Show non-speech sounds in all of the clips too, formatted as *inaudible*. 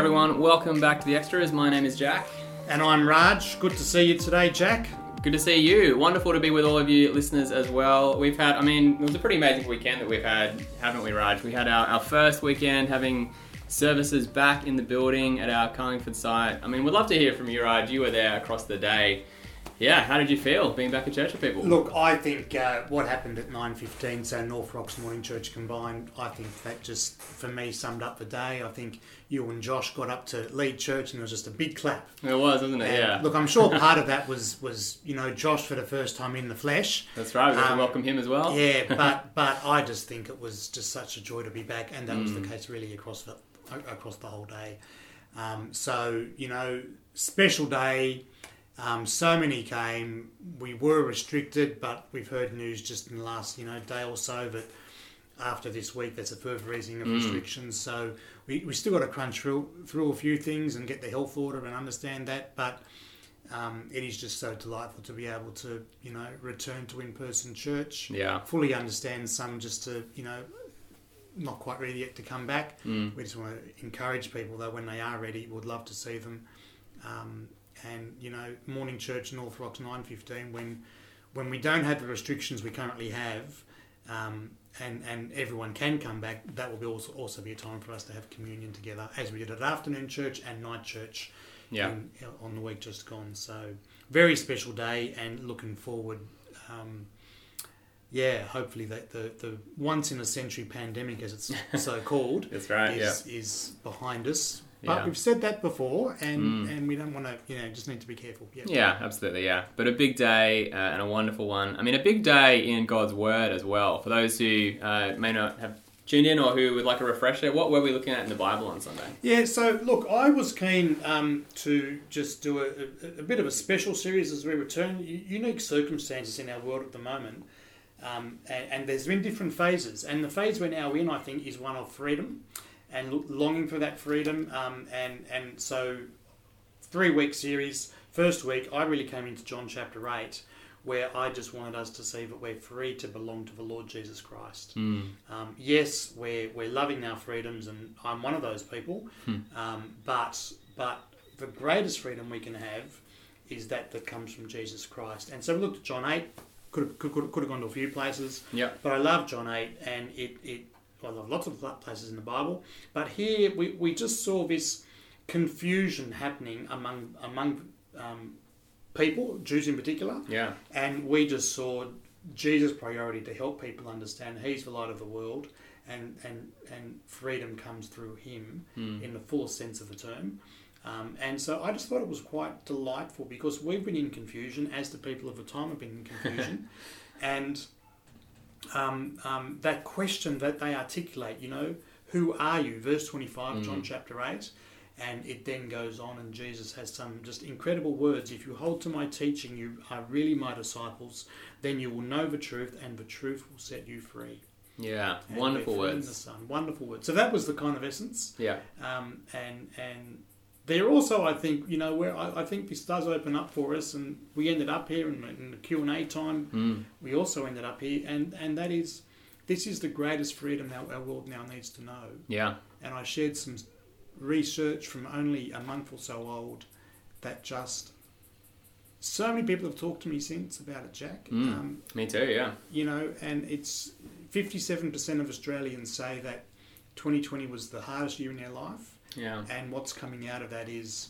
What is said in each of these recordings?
everyone. Welcome back to the Extras. My name is Jack. And I'm Raj. Good to see you today, Jack. Good to see you. Wonderful to be with all of you listeners as well. We've had, I mean, it was a pretty amazing weekend that we've had, haven't we, Raj? We had our, our first weekend having services back in the building at our Carlingford site. I mean, we'd love to hear from you, Raj. You were there across the day. Yeah, how did you feel being back at church with people? Look, I think uh, what happened at 9.15, so North Rocks Morning Church combined, I think that just, for me, summed up the day. I think you and Josh got up to lead church and it was just a big clap. It was, wasn't it? And yeah. Look, I'm sure *laughs* part of that was, was you know, Josh for the first time in the flesh. That's right. We got Um, to welcome him as well. Yeah, *laughs* but but I just think it was just such a joy to be back, and that was Mm. the case really across the across the whole day. Um, so you know, special day. Um, so many came. We were restricted, but we've heard news just in the last you know day or so that after this week there's a further easing of Mm. restrictions. So we we still got to crunch through through a few things and get the health order and understand that, but. Um, it is just so delightful to be able to, you know, return to in-person church Yeah. fully understand some just to you know not quite ready yet to come back. Mm. We just want to encourage people though when they are ready, we would love to see them. Um, and you know, morning church North Rocks nine fifteen when when we don't have the restrictions we currently have. Um, and, and everyone can come back. That will be also also be a time for us to have communion together, as we did at afternoon church and night church Yeah. in, on the week just gone. So very special day, and looking forward. Um, yeah, hopefully that the, the once in a century pandemic, as it's *laughs* so called, That's right. Yeah. is, is behind us. But Yeah. we've said that before, and, Mm. and we don't want to, you know, just need to be careful. Yeah. Yeah, absolutely, yeah. But a big day uh, and a wonderful one. I mean, a big day in God's Word as well. For those who uh, may not have tuned in or who would like a refresher, what were we looking at in the Bible on Sunday? Yeah, so look, I was keen um, to just do a, a, a bit of a special series as we return. Unique circumstances in our world at the moment, um, and, and there's been different phases. And the phase we're now in, I think, is one of freedom and longing for that freedom. Um, and and so, three week series. First week, I really came into John chapter eight, where I just wanted us to see that we're free to belong to the Lord Jesus Christ. Mm. Um, yes, we're, we're loving our freedoms, and I'm one of those people. Hmm. Um, but but the greatest freedom we can have is that that comes from Jesus Christ. And so we looked at John eight. Could have, could, could, could have gone to a few places, Yep. but I love John eight, and it, it well, I love lots of places in the Bible. But here we, we just saw this confusion happening among among um, people, Jews in particular. Yeah. And we just saw Jesus' priority to help people understand He's the light of the world, and and and freedom comes through Him Mm. in the fullest sense of the term. Um, and so I just thought it was quite delightful because we've been in confusion, as the people of the time have been in confusion, *laughs* and um, um, that question that they articulate, you know, who are you? Verse twenty-five, John Mm. chapter eight. And it then goes on, and Jesus has some just incredible words. If you hold to my teaching, you are really my disciples. Then you will know the truth, and the truth will set you free. Yeah. And Wonderful in words. the Son. Wonderful words. So that was the kind of essence. Yeah. Um, and and there also, I think, you know, where I, I think this does open up for us, and we ended up here in, in the Q and A time. Mm. We also ended up here, and and that is, this is the greatest freedom our, our world now needs to know. Yeah. And I shared some research from only a month or so old that just so many people have talked to me since about it, Jack. Mm. Um, Me too, yeah. you know, and it's 57% of Australians say that 2020 was the hardest year in their life, Yeah. and what's coming out of that is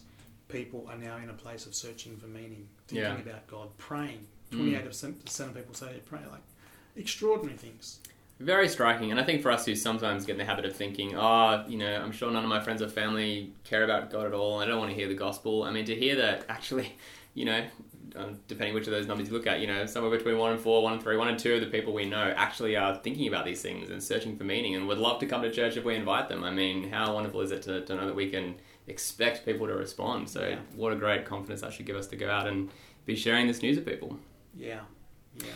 people are now in a place of searching for meaning, thinking Yeah. about God, praying. Mm. 28 of people say they pray, like extraordinary things. Very striking, and I think for us who sometimes get in the habit of thinking, oh, you know, I'm sure none of my friends or family care about God at all, I don't want to hear the gospel. I mean, to hear that actually, you know, Uh, depending which of those numbers you look at, you know, somewhere between one and four, one and three, one and two of the people we know actually are thinking about these things and searching for meaning and would love to come to church if we invite them. I mean, how wonderful is it to, to know that we can expect people to respond? So, Yeah. what a great confidence that should give us to go out and be sharing this news with people. Yeah, yeah.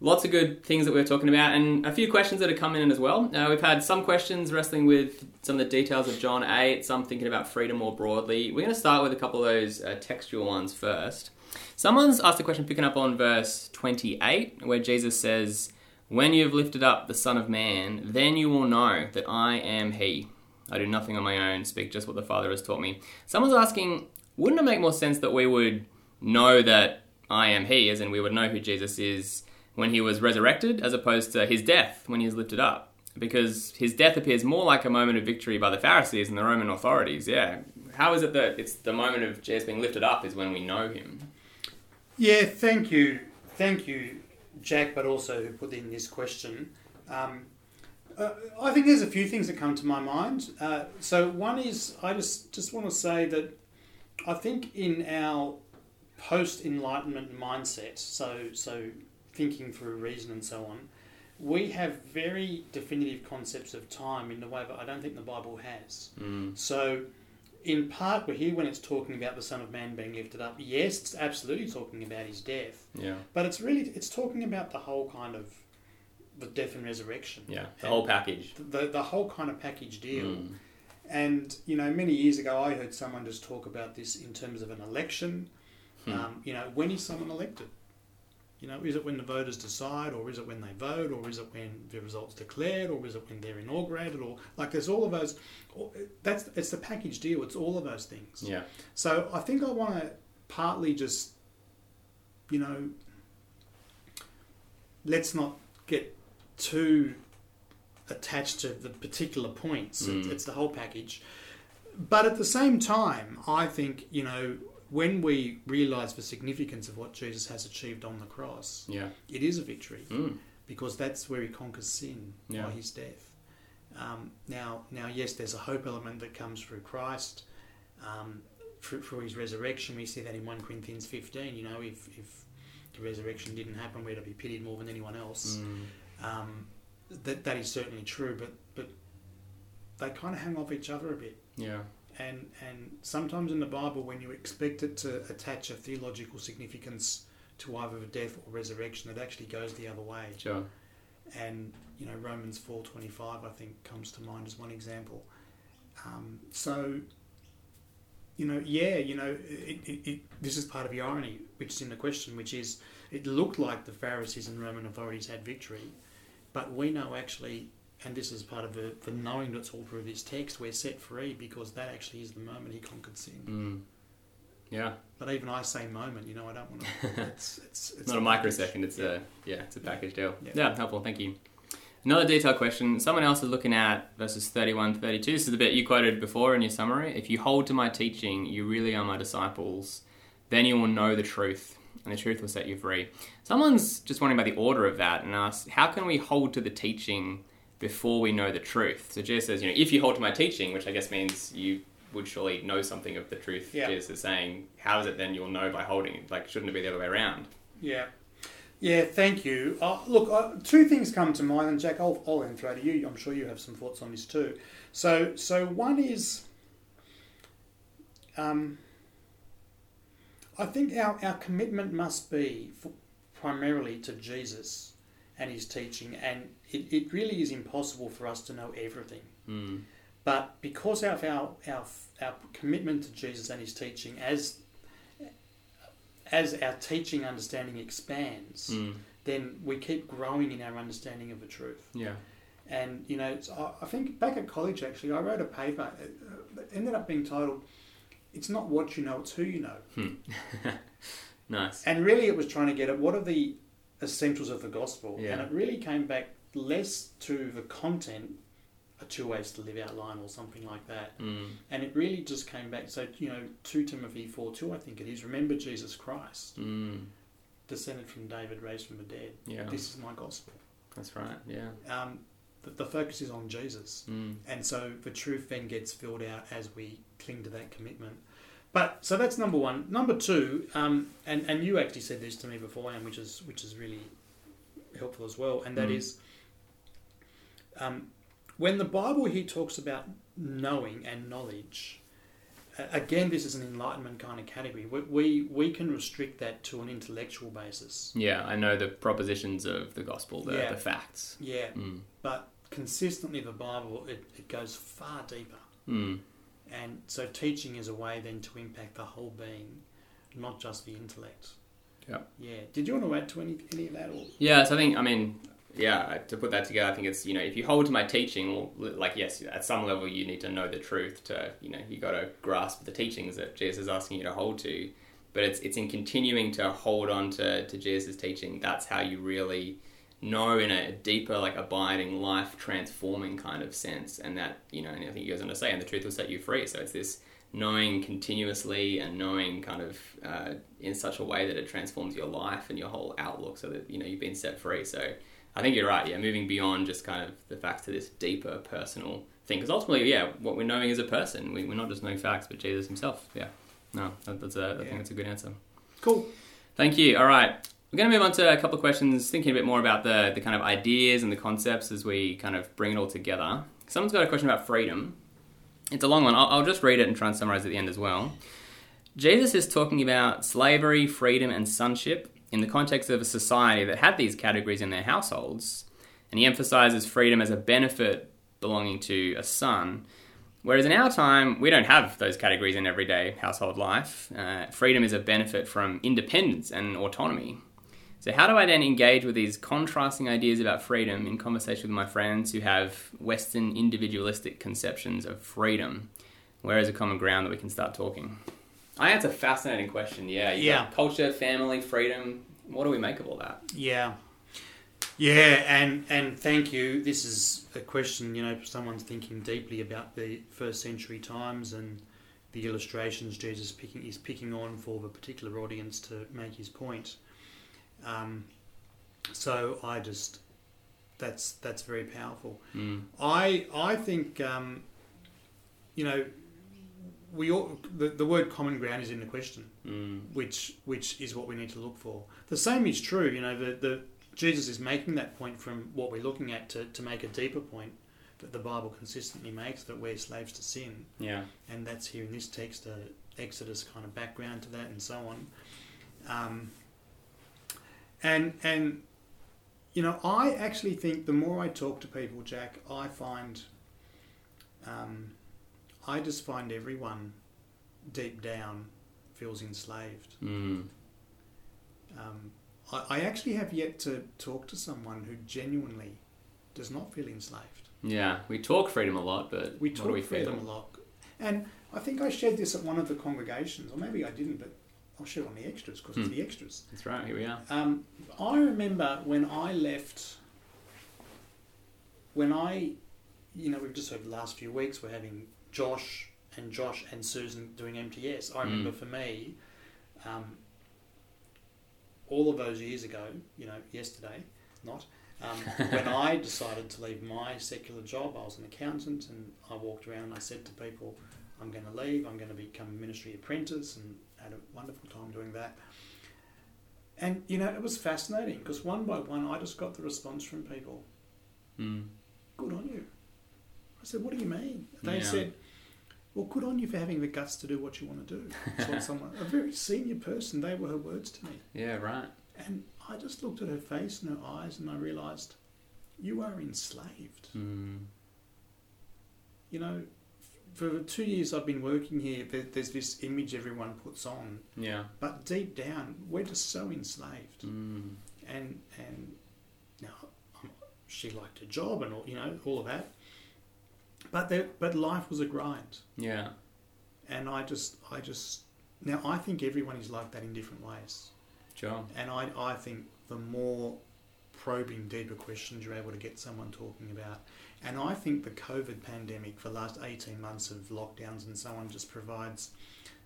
Lots of good things that we are talking about, and a few questions that are coming in as well. Uh, we've had some questions wrestling with some of the details of John 8, some thinking about freedom more broadly. We're going to start with a couple of those uh, textual ones first. Someone's asked a question picking up on verse 28, where Jesus says, When you have lifted up the Son of Man, then you will know that I am He. I do nothing on my own, speak just what the Father has taught me. Someone's asking, wouldn't it make more sense that we would know that I am He, as in we would know who Jesus is when He was resurrected, as opposed to His death when He is lifted up? Because His death appears more like a moment of victory by the Pharisees and the Roman authorities. Yeah. How is it that it's the moment of Jesus being lifted up is when we know Him? Yeah, thank you, thank you, Jack, but also who put in this question. Um, uh, I think there's a few things that come to my mind. Uh, so one is I just just want to say that I think in our post Enlightenment mindset, so so thinking through reason and so on, we have very definitive concepts of time in the way that I don't think the Bible has. Mm. So, in part, we're here when it's talking about the Son of Man being lifted up. Yes, it's absolutely talking about his death, Yeah. but it's really it's talking about the whole kind of the death and resurrection. Yeah. The whole package. the the whole kind of package deal. Mm. And you know, many years ago, I heard someone just talk about this in terms of an election. Hmm. Um, you know, when is someone elected? You know, is it when the voters decide, or is it when they vote, or is it when the results declared, or is it when they're inaugurated, or like there's all of those. That's it's the package deal. It's all of those things. Yeah. So I think I want to partly just, you know, let's not get too attached to the particular points. It's, Mm. it's the whole package. But at the same time, I think, you know, when we realise the significance of what Jesus has achieved on the cross, Yeah. it is a victory Mm. because that's where he conquers sin Yeah. by his death. Um, now, now, yes, there's a hope element that comes through Christ, um, through, through his resurrection. We see that in 1 Corinthians 15. You know, if, if the resurrection didn't happen, we'd to be pitied more than anyone else. Mm. Um, that that is certainly true, but but they kind of hang off each other a bit. Yeah. And and sometimes in the Bible, when you expect it to attach a theological significance to either the death or resurrection, it actually goes the other way Sure. and you know Romans four twenty five I think comes to mind as one example. Um, so you know, yeah, you know, it, it, it, this is part of the irony, which is in the question, which is it looked like the Pharisees and Roman authorities had victory, but we know actually, and this is part of the, the knowing that's all through this text, we're set free because that actually is the moment he conquered sin. Mm. Yeah. But even I say moment, you know, I don't want to. *laughs* It's, it's, it's not a microsecond. It's a yeah. It's a package deal. Yeah. Yeah. helpful. Thank you. Another detailed question. Someone else is looking at verses 31 32. This is the bit you quoted before in your summary. If you hold to my teaching, you really are my disciples. Then you will know the truth, and the truth will set you free. Someone's just wondering about the order of that and asks, how can we hold to the teaching before we know the truth? So Jesus says, you know, if you hold to my teaching, which I guess means you would surely know something of the truth. Yeah. Jesus is saying, how is it then you'll know by holding it? Like, shouldn't it be the other way around? Yeah. Yeah, thank you. Uh, look, uh, two things come to mind, and Jack, I'll, I'll throw to you. I'm sure you have some thoughts on this too. So, so one is, um, I think our, our commitment must be for, primarily to Jesus and his teaching, and it, it really is impossible for us to know everything. Mm. But because of our, our, our commitment to Jesus and his teaching, as as our teaching understanding expands, Mm. then we keep growing in our understanding of the truth. Yeah. And you know, it's, I I think back at college actually, I wrote a paper uh, that ended up being titled "It's not what you know, it's who you know." Hmm. *laughs* nice. And really, it was trying to get at what are the essentials of the gospel, Yeah. and it really came back less to the content, a two ways to live out line or something like that. Mm. And it really just came back. So, you know, 2 Timothy 4 2, I think it is. Remember Jesus Christ, Mm. descended from David, raised from the dead. Yeah. This is my gospel. That's right. Yeah. Um, the, the focus is on Jesus. Mm. And so the truth then gets filled out as we cling to that commitment. But so that's number one. Number two, um, and, and you actually said this to me beforehand, which is which is really helpful as well, and that Mm. is um, when the Bible here talks about knowing and knowledge. Again, this is an enlightenment kind of category. We, we we can restrict that to an intellectual basis. Yeah, I know the propositions of the gospel, the, Yeah. the facts. Yeah, Mm. but consistently, the Bible it, it goes far deeper. Mm. And so teaching is a way then to impact the whole being, not just the intellect. Yep. Yeah. Did you want to add to any, any of that? Or? Yeah, so I think, I mean, yeah, to put that together, I think it's you know if you hold to my teaching, well, like yes, at some level you need to know the truth to you know you got to grasp the teachings that Jesus is asking you to hold to, but it's it's in continuing to hold on to to Jesus' teaching that's how you really know in a deeper like abiding life transforming kind of sense, and that you know and I think he goes on to say, and the truth will set you free. So it's this knowing continuously and knowing kind of uh, in such a way that it transforms your life and your whole outlook so that you know you've been set free. So i think you're right. Yeah moving beyond just kind of the facts to this deeper personal thing. Because ultimately yeah what we're knowing is a person. We, are not just knowing facts but jesus himself. Yeah. No that, that's a, i yeah. think that's a good answer. Cool. Thank you. All right we're going to move on to a couple of questions thinking a bit more about the, the kind of ideas and the concepts as we kind of bring it all together someone's got a question about freedom it's a long one. I'll, I'll just read it and try and summarize at the end as well. Jesus is talking about slavery, freedom, and sonship in the context of a society that had these categories in their households, and he emphasizes freedom as a benefit belonging to a son. Whereas in our time, we don't have those categories in everyday household life. Uh, freedom is a benefit from independence and autonomy. So, how do I then engage with these contrasting ideas about freedom in conversation with my friends who have Western individualistic conceptions of freedom? Where is a common ground that we can start talking? I think it's a fascinating question. Yeah, yeah. culture, family, freedom. What do we make of all that? Yeah, yeah, and and thank you. This is a question you know someone's thinking deeply about the first century times and the illustrations Jesus picking is picking on for the particular audience to make his point. Um, so I just that's that's very powerful. Mm. I I think um, you know we all, the, the word common ground is in the question, mm. which which is what we need to look for. The same is true. You know the, the Jesus is making that point from what we're looking at to, to make a deeper point that the Bible consistently makes that we're slaves to sin. Yeah, and that's here in this text, uh, Exodus kind of background to that, and so on. Um, and and you know, I actually think the more I talk to people, Jack, I find um, I just find everyone deep down feels enslaved. Mm. Um, I, I actually have yet to talk to someone who genuinely does not feel enslaved. Yeah, we talk freedom a lot, but we talk we freedom a lot. And I think I shared this at one of the congregations, or maybe I didn't, but I'll show on the extras because it's hmm. the extras. That's right. Here we are. Um, I remember when I left. When I, you know, we've just over the last few weeks we're having Josh and Josh and Susan doing MTS. I remember mm. for me, um, all of those years ago, you know, yesterday, not. Um, *laughs* when I decided to leave my secular job, I was an accountant, and I walked around and I said to people, "I'm going to leave. I'm going to become a ministry apprentice, and had a wonderful time doing that. And you know, it was fascinating because one by one, I just got the response from people. Mm. Good on you. I said, "What do you mean?" They yeah. said, "Well, good on you for having the guts to do what you want to do." *laughs* Someone, a very senior person, they were her words to me. Yeah, right. And I just looked at her face and her eyes, and I realised, you are enslaved. Mm. You know, for two years I've been working here, there's this image everyone puts on. Yeah. But deep down, we're just so enslaved. Mm. And and now she liked her job and all you know all of that. But there, but life was a grind. Yeah. And I just I just now I think everyone is like that in different ways. Sure. And I I think the more probing deeper questions you're able to get someone talking about and I think the COVID pandemic for the last 18 months of lockdowns and so on just provides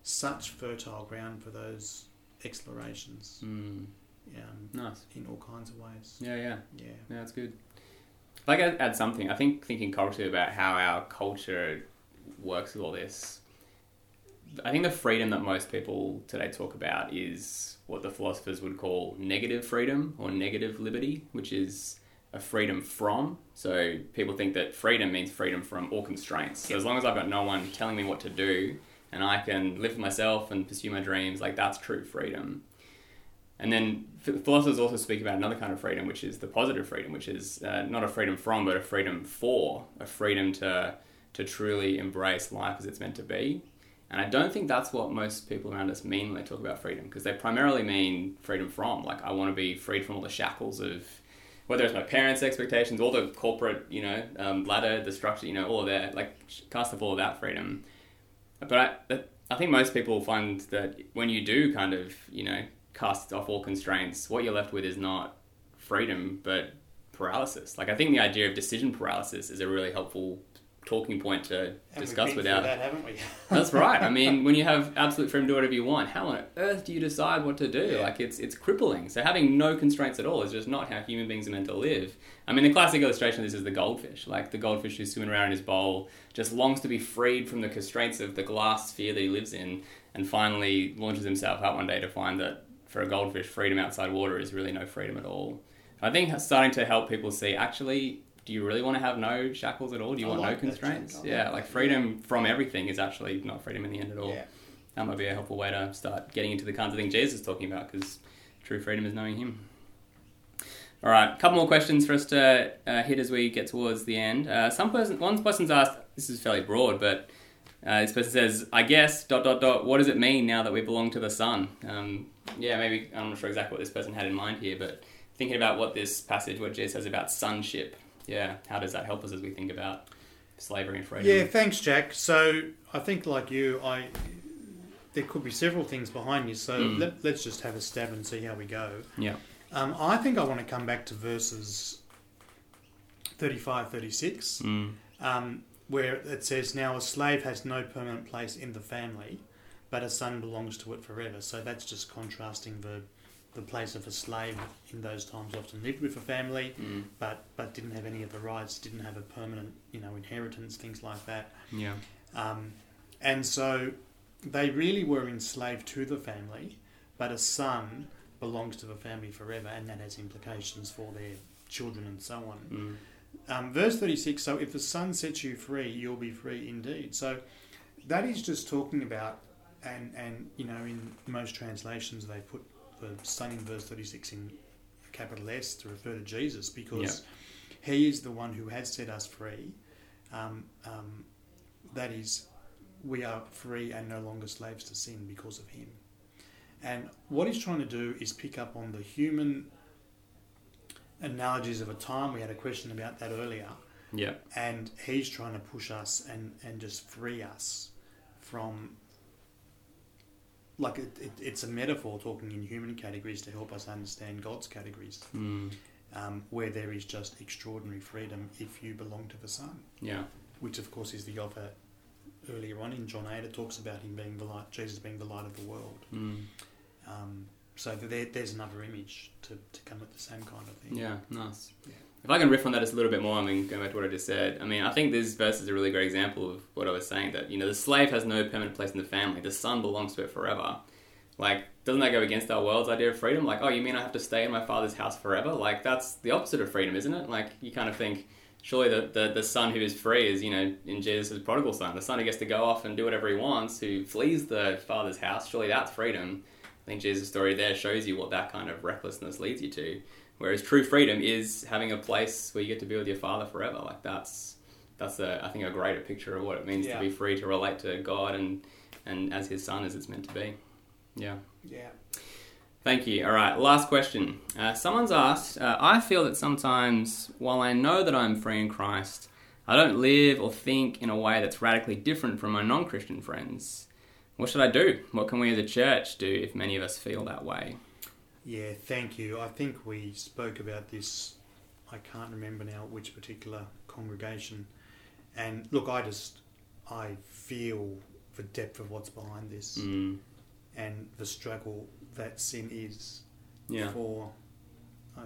such fertile ground for those explorations. Mm. Um, nice. In all kinds of ways. Yeah, yeah. Yeah. Yeah, that's good. If I could add something, I think thinking culturally about how our culture works with all this, I think the freedom that most people today talk about is what the philosophers would call negative freedom or negative liberty, which is a freedom from. So people think that freedom means freedom from all constraints. So as long as I've got no one telling me what to do and I can live for myself and pursue my dreams, like that's true freedom. And then philosophers also speak about another kind of freedom, which is the positive freedom, which is uh, not a freedom from, but a freedom for, a freedom to to truly embrace life as it's meant to be. And I don't think that's what most people around us mean when they talk about freedom, because they primarily mean freedom from. Like, I want to be freed from all the shackles of whether it's my parents' expectations, all the corporate, you know, um, ladder, the structure, you know, all of that, like cast off all of that freedom. But I, I think most people find that when you do kind of, you know, cast off all constraints, what you're left with is not freedom, but paralysis. Like I think the idea of decision paralysis is a really helpful talking point to And discuss we've been without. that, haven't we? *laughs* That's right. I mean, when you have absolute freedom to do whatever you want, how on earth do you decide what to do? Yeah. Like it's it's crippling. So having no constraints at all is just not how human beings are meant to live. I mean, the classic illustration of this is the goldfish. Like the goldfish who's swimming around in his bowl just longs to be freed from the constraints of the glass sphere that he lives in, and finally launches himself out one day to find that for a goldfish, freedom outside water is really no freedom at all. I think starting to help people see actually. Do you really want to have no shackles at all? Do you I want like no constraints? Yeah, like freedom from everything is actually not freedom in the end at all Yeah. that might be a helpful way to start getting into the kinds of things Jesus is talking about because true freedom is knowing Him. All right, a couple more questions for us to uh, hit as we get towards the end. Uh, some person, one person's asked. This is fairly broad, but uh, this person says, "I guess dot dot dot. What does it mean now that we belong to the Son?" Um, yeah, maybe I'm not sure exactly what this person had in mind here, but thinking about what this passage, what Jesus says about sonship. Yeah, how does that help us as we think about slavery and freedom? Yeah, thanks, Jack. So I think, like you, I there could be several things behind you. So Mm. let, let's just have a stab and see how we go. yeah, Um, I think I want to come back to verses 35, 36, mm. um, where it says, "Now a slave has no permanent place in the family, but a son belongs to it forever." So that's just contrasting the the place of a slave in those times often lived with a family, Mm. but but didn't have any of the rights, didn't have a permanent, you know, inheritance, things like that. yeah, Um, and so they really were enslaved to the family, but a son belongs to the family forever, and that has implications for their children and so on. mm. Um, verse 36 So if the son sets you free, you'll be free indeed. So that is just talking about, and, and you know, in most translations, they put the son in verse 36 in capital S to refer to Jesus because he is the one who has set us free. Um, um, that is, we are free and no longer slaves to sin because of him. And what he's trying to do is pick up on the human analogies of a time. We had a question about that earlier. yeah, And he's trying to push us and, and just free us from. Like, it, it, it's a metaphor talking in human categories to help us understand God's categories, mm. um, where there is just extraordinary freedom if you belong to the Son yeah. which of course is the offer earlier on in John 8. It talks about him being the light, Jesus being the light of the world. Mm. Um, so there, there's another image to, to come with the same kind of thing. Yeah, nice. Yeah. If I can riff on that just a little bit more, I mean, going back to what I just said, I mean, I think this verse is a really great example of what I was saying that, you know, the slave has no permanent place in the family, the son belongs to it forever. Like, doesn't that go against our world's idea of freedom? Like, oh, you mean I have to stay in my father's house forever? Like, that's the opposite of freedom, isn't it? Like, you kind of think, surely the, the, the son who is free is, you know, in Jesus' prodigal son, the son who gets to go off and do whatever he wants, who flees the father's house, surely that's freedom. I think Jesus' story there shows you what that kind of recklessness leads you to. Whereas true freedom is having a place where you get to be with your father forever. Like that's that's a I think a greater picture of what it means Yeah. to be free to relate to God and and as His Son as it's meant to be. Yeah. Yeah. Thank you. All right, last question. Uh, someone's asked uh, I feel that sometimes, while I know that I'm free in Christ, I don't live or think in a way that's radically different from my non Christian friends. What should I do? What can we as a church do if many of us feel that way? Yeah, thank you. I think we spoke about this. I can't remember now which particular congregation. And look, I just I feel the depth of what's behind this Mm, and the struggle that sin is yeah. for. I,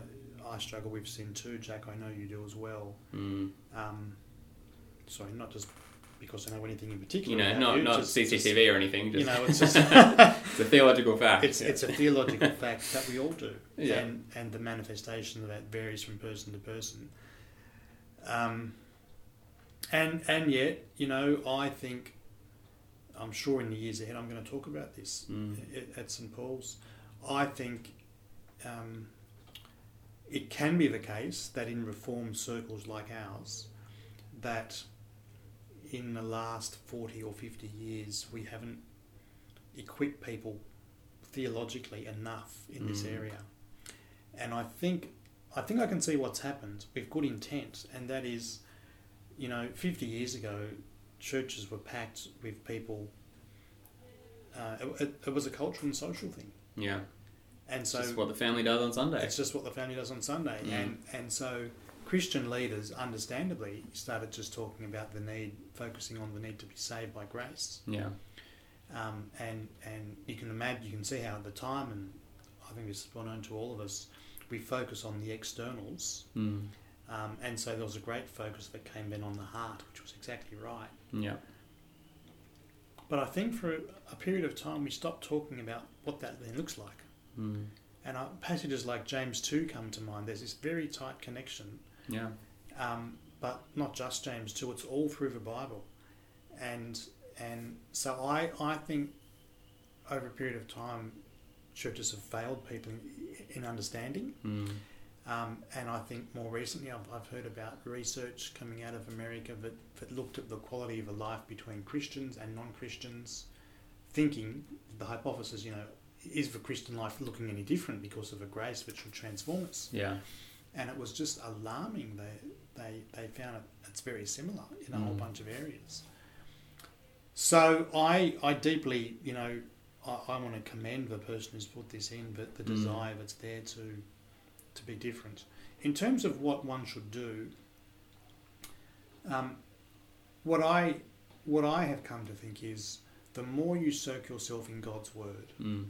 I struggle with sin too, Jack. I know you do as well. Mm. Um, sorry, not just because I know anything in particular. You know, not you, not just- CCTV just- or anything. Just, you know, it's *laughs* just it's a theological fact. it's it's a theological *laughs* fact that we all do, Yeah. and and the manifestation of that varies from person to person. Um, and and yet, you know, I think I'm sure in the years ahead I'm going to talk about this Mm. at, at St Paul's. I think um, it can be the case that in reform circles like ours, that in the last 40 or 50 years we haven't equipped people theologically enough in this Mm. area. And I think I think I can see what's happened with good intent, and that is, you know, 50 years ago, churches were packed with people. Uh, it, it, was a cultural and social thing, Yeah. and so It's just what the family does on Sunday. it's just what the family does on Sunday, Mm. and and so Christian leaders, understandably, started just talking about the need, focusing on the need to be saved by grace. Yeah. Um, and and you can imagine, you can see how at the time, and I think this is well known to all of us, we focus on the externals, Mm. um, and so there was a great focus that came then on the heart, which was exactly right. Yeah. But I think for a period of time we stopped talking about what that then looks like. Mm. And uh, passages like James 2 come to mind. There's this very tight connection, Yeah. um, but not just James 2. it's all through the Bible. And and so I, I think over a period of time, churches have failed people in, in understanding. Mm. Um, and I think more recently I've, I've heard about research coming out of America that, that looked at the quality of a life between Christians and non Christians, thinking the hypothesis, you know, is the Christian life looking any different because of a grace which will transform us? Yeah. And it was just alarming. They, they, they found it, it's very similar in a whole Mm. bunch of areas. So I, I deeply, you know, I, I want to commend the person who's put this in, but the Mm. desire that's there to to be different. In terms of what one should do, um, what I what I have come to think is the more you soak yourself in God's word, Mm.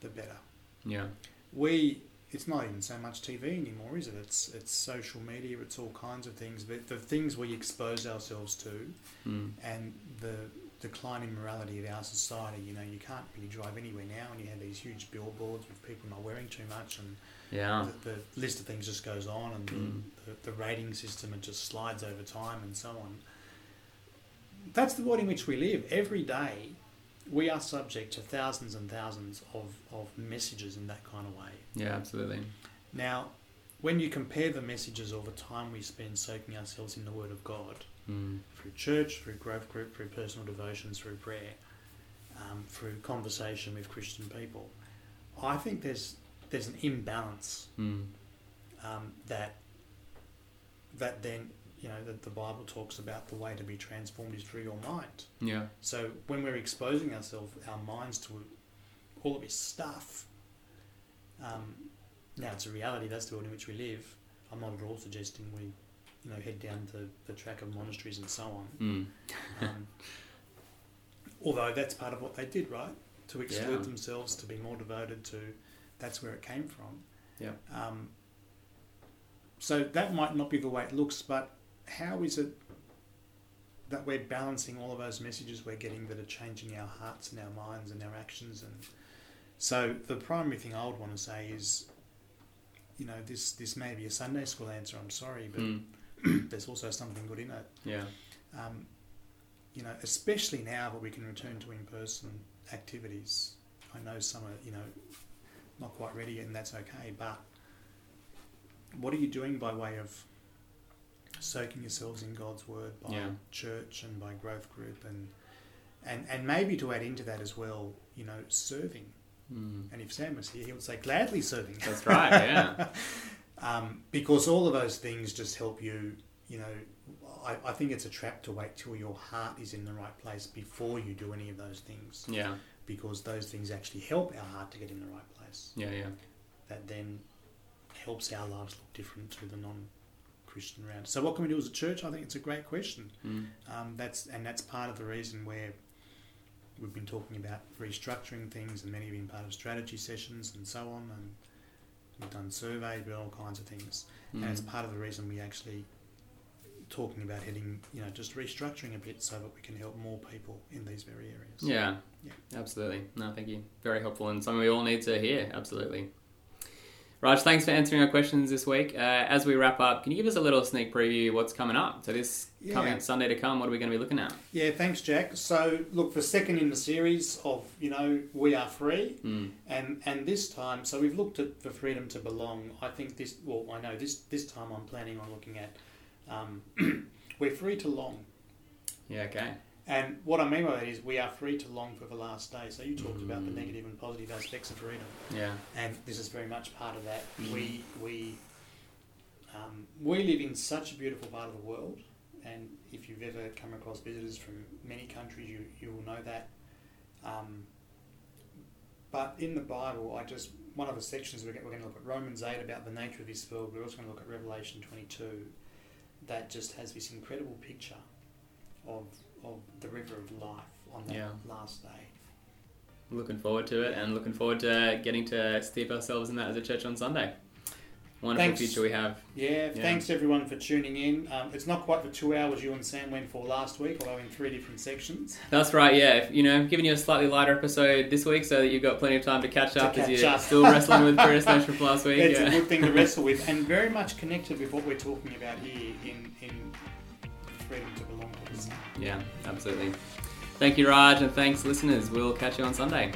the better. Yeah. We it's not even so much TV anymore, is it? It's it's social media, it's all kinds of things. But the things we expose ourselves to Mm. and the decline in morality of our society. You know, you can't really drive anywhere now, and you have these huge billboards with people not wearing too much, and Yeah. the, the list of things just goes on, and Mm. the, the, the rating system it just slides over time, and so on. That's the world in which we live. Every day, we are subject to thousands and thousands of, of messages in that kind of way. Yeah. Absolutely. Now, when you compare the messages or the time we spend soaking ourselves in the Word of God, Mm. through church, through growth group, through personal devotions, through prayer, um, through conversation with Christian people, I think there's there's an imbalance Mm. um, that that then you know that the Bible talks about the way to be transformed is through your mind. Yeah. So when we're exposing ourselves, our minds to all of this stuff, um, now it's a reality. That's the world in which we live. I'm not at all suggesting we, you know, head down the, the track of monasteries and so on. Mm. Um, *laughs* although that's part of what they did, right? To exclude Yeah. themselves, to be more devoted to. That's where it came from. Yeah. Um, so that might not be the way it looks, but how is it that we're balancing all of those messages we're getting that are changing our hearts and our minds and our actions? And so the primary thing I would want to say is, you know, this this may be a Sunday school answer. I'm sorry, but Mm. *clears throat* there's also something good in it Yeah. um, you know, especially now that we can return to in-person activities. I know some are, you know, not quite ready, and that's okay. But what are you doing by way of soaking yourselves in God's word by Yeah. church and by growth group and and and maybe to add into that as well, you know, serving. Mm. And if Sam was here, he would say gladly serving. That's right. Yeah. *laughs* um, because all of those things just help you. You know, I, I think it's a trap to wait till your heart is in the right place before you do any of those things, Yeah. because those things actually help our heart to get in the right place. Yeah. Yeah. That then helps our lives look different to the non-Christian around. So, what can we do as a church? I think it's a great question. Mm. Um, that's and that's part of the reason where we've been talking about restructuring things, and many have been part of strategy sessions and so on, and we've done surveys, but all kinds of things. Mm. And it's part of the reason we actually talking about heading, you know, just restructuring a bit so that we can help more people in these very areas. Yeah. Yeah. Absolutely. No, thank you. Very helpful and something we all need to hear. Absolutely. Raj, thanks for answering our questions this week. Uh, as we wrap up, can you give us a little sneak preview what's coming up? So this Yeah. coming Sunday to come, what are we going to be looking at? Yeah, thanks, Jack. So, look, the second in the series of, you know, We Are Free, Mm. and and this time, so we've looked at the freedom to belong. I think this, well, I know this this time I'm planning on looking at, um, *clears throat* we're free to long. Yeah, okay. And what I mean by that is we are free to long for the last day. So you talked about the Mm. negative and positive aspects of freedom. Yeah. and this is very much part of that. Mm. We we Um, we live in such a beautiful part of the world, and if you've ever come across visitors from many countries, you, you will know that. Um, but in the Bible, I just one of the sections we're, we're going to look at Romans eight about the nature of this world. We're also going to look at Revelation twenty two, that just has this incredible picture of of the river of life on that Yeah. last day. Looking forward to it, and looking forward to getting to steep ourselves in that as a church on Sunday. Wonderful Thanks. future we have. Yeah, Yeah. thanks everyone for tuning in. Um, it's not quite the two hours you and Sam went for last week, although in three different sections. That's right. Yeah, if, you know, giving you a slightly lighter episode this week, so that you've got plenty of time to catch To up as catch you're up. still wrestling with predestination from last week. It's yeah. a good thing to wrestle with, *laughs* and very much connected with what we're talking about here in in freedom to belong to the Son. Yeah, absolutely. Thank you, Raj, and thanks, listeners. We'll catch you on Sunday.